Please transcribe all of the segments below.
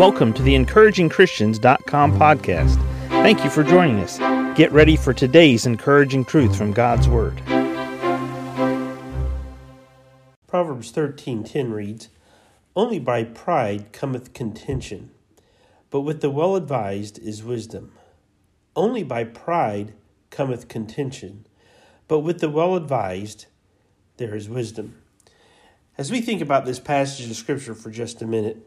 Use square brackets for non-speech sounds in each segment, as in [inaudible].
Welcome to the encouragingchristians.com podcast. Thank you for joining us. Get ready for today's encouraging truth from God's Word. Proverbs 13:10 reads, "Only by pride cometh contention, but with the well-advised is wisdom. Only by pride cometh contention, but with the well-advised there is wisdom." As we think about this passage of scripture for just a minute,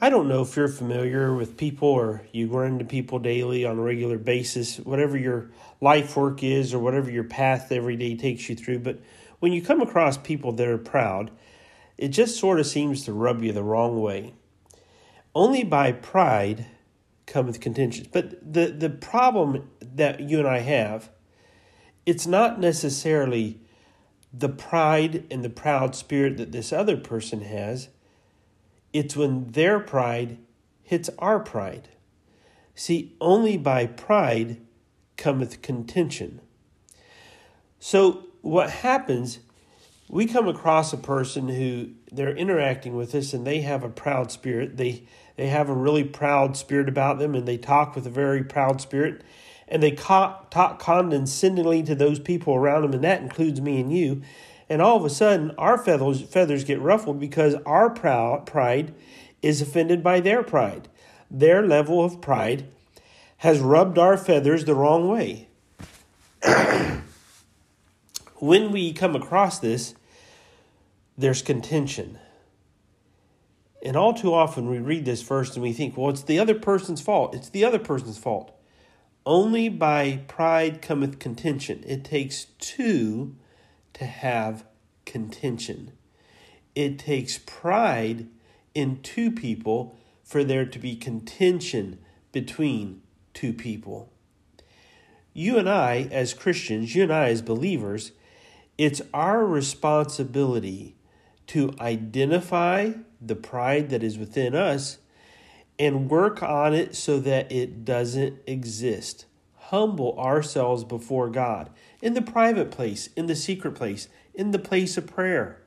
I don't know if you're familiar with people or you run into people daily on a regular basis, whatever your life work is or whatever your path every day takes you through. But when you come across people that are proud, it just sort of seems to rub you the wrong way. Only by pride cometh contention. But the, the problem that you and I have, it's not necessarily the pride and the proud spirit that this other person has it's when their pride hits our pride. See, only by pride cometh contention. So, what happens, we come across a person who they're interacting with us and they have a proud spirit. They, they have a really proud spirit about them and they talk with a very proud spirit and they talk condescendingly to those people around them, and that includes me and you and all of a sudden our feathers feathers get ruffled because our proud pride is offended by their pride. Their level of pride has rubbed our feathers the wrong way. [clears throat] when we come across this, there's contention. And all too often we read this first and we think, well, it's the other person's fault. It's the other person's fault. Only by pride cometh contention. It takes two to have contention. It takes pride in two people for there to be contention between two people. You and I, as Christians, you and I, as believers, it's our responsibility to identify the pride that is within us and work on it so that it doesn't exist humble ourselves before God in the private place, in the secret place, in the place of prayer.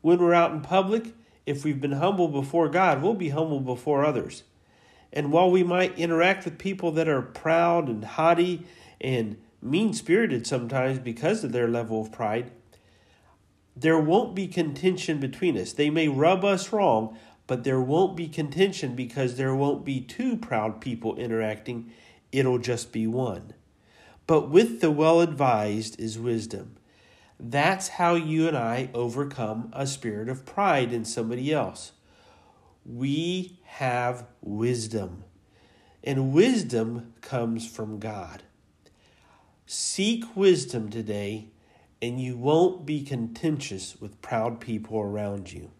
When we're out in public, if we've been humble before God, we'll be humble before others. And while we might interact with people that are proud and haughty and mean spirited sometimes because of their level of pride, there won't be contention between us. They may rub us wrong, but there won't be contention because there won't be two proud people interacting it'll just be one. But with the well advised is wisdom. That's how you and I overcome a spirit of pride in somebody else. We have wisdom, and wisdom comes from God. Seek wisdom today, and you won't be contentious with proud people around you.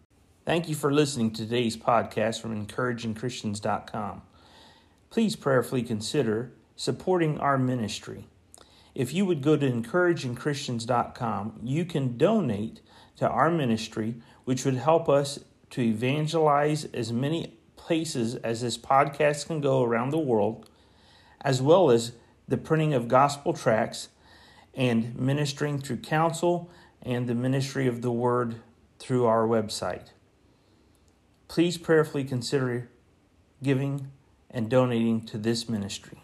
Thank you for listening to today's podcast from encouragingchristians.com please prayerfully consider supporting our ministry. If you would go to encouragingchristians.com, you can donate to our ministry, which would help us to evangelize as many places as this podcast can go around the world, as well as the printing of gospel tracts and ministering through counsel and the ministry of the word through our website. Please prayerfully consider giving and donating to this ministry.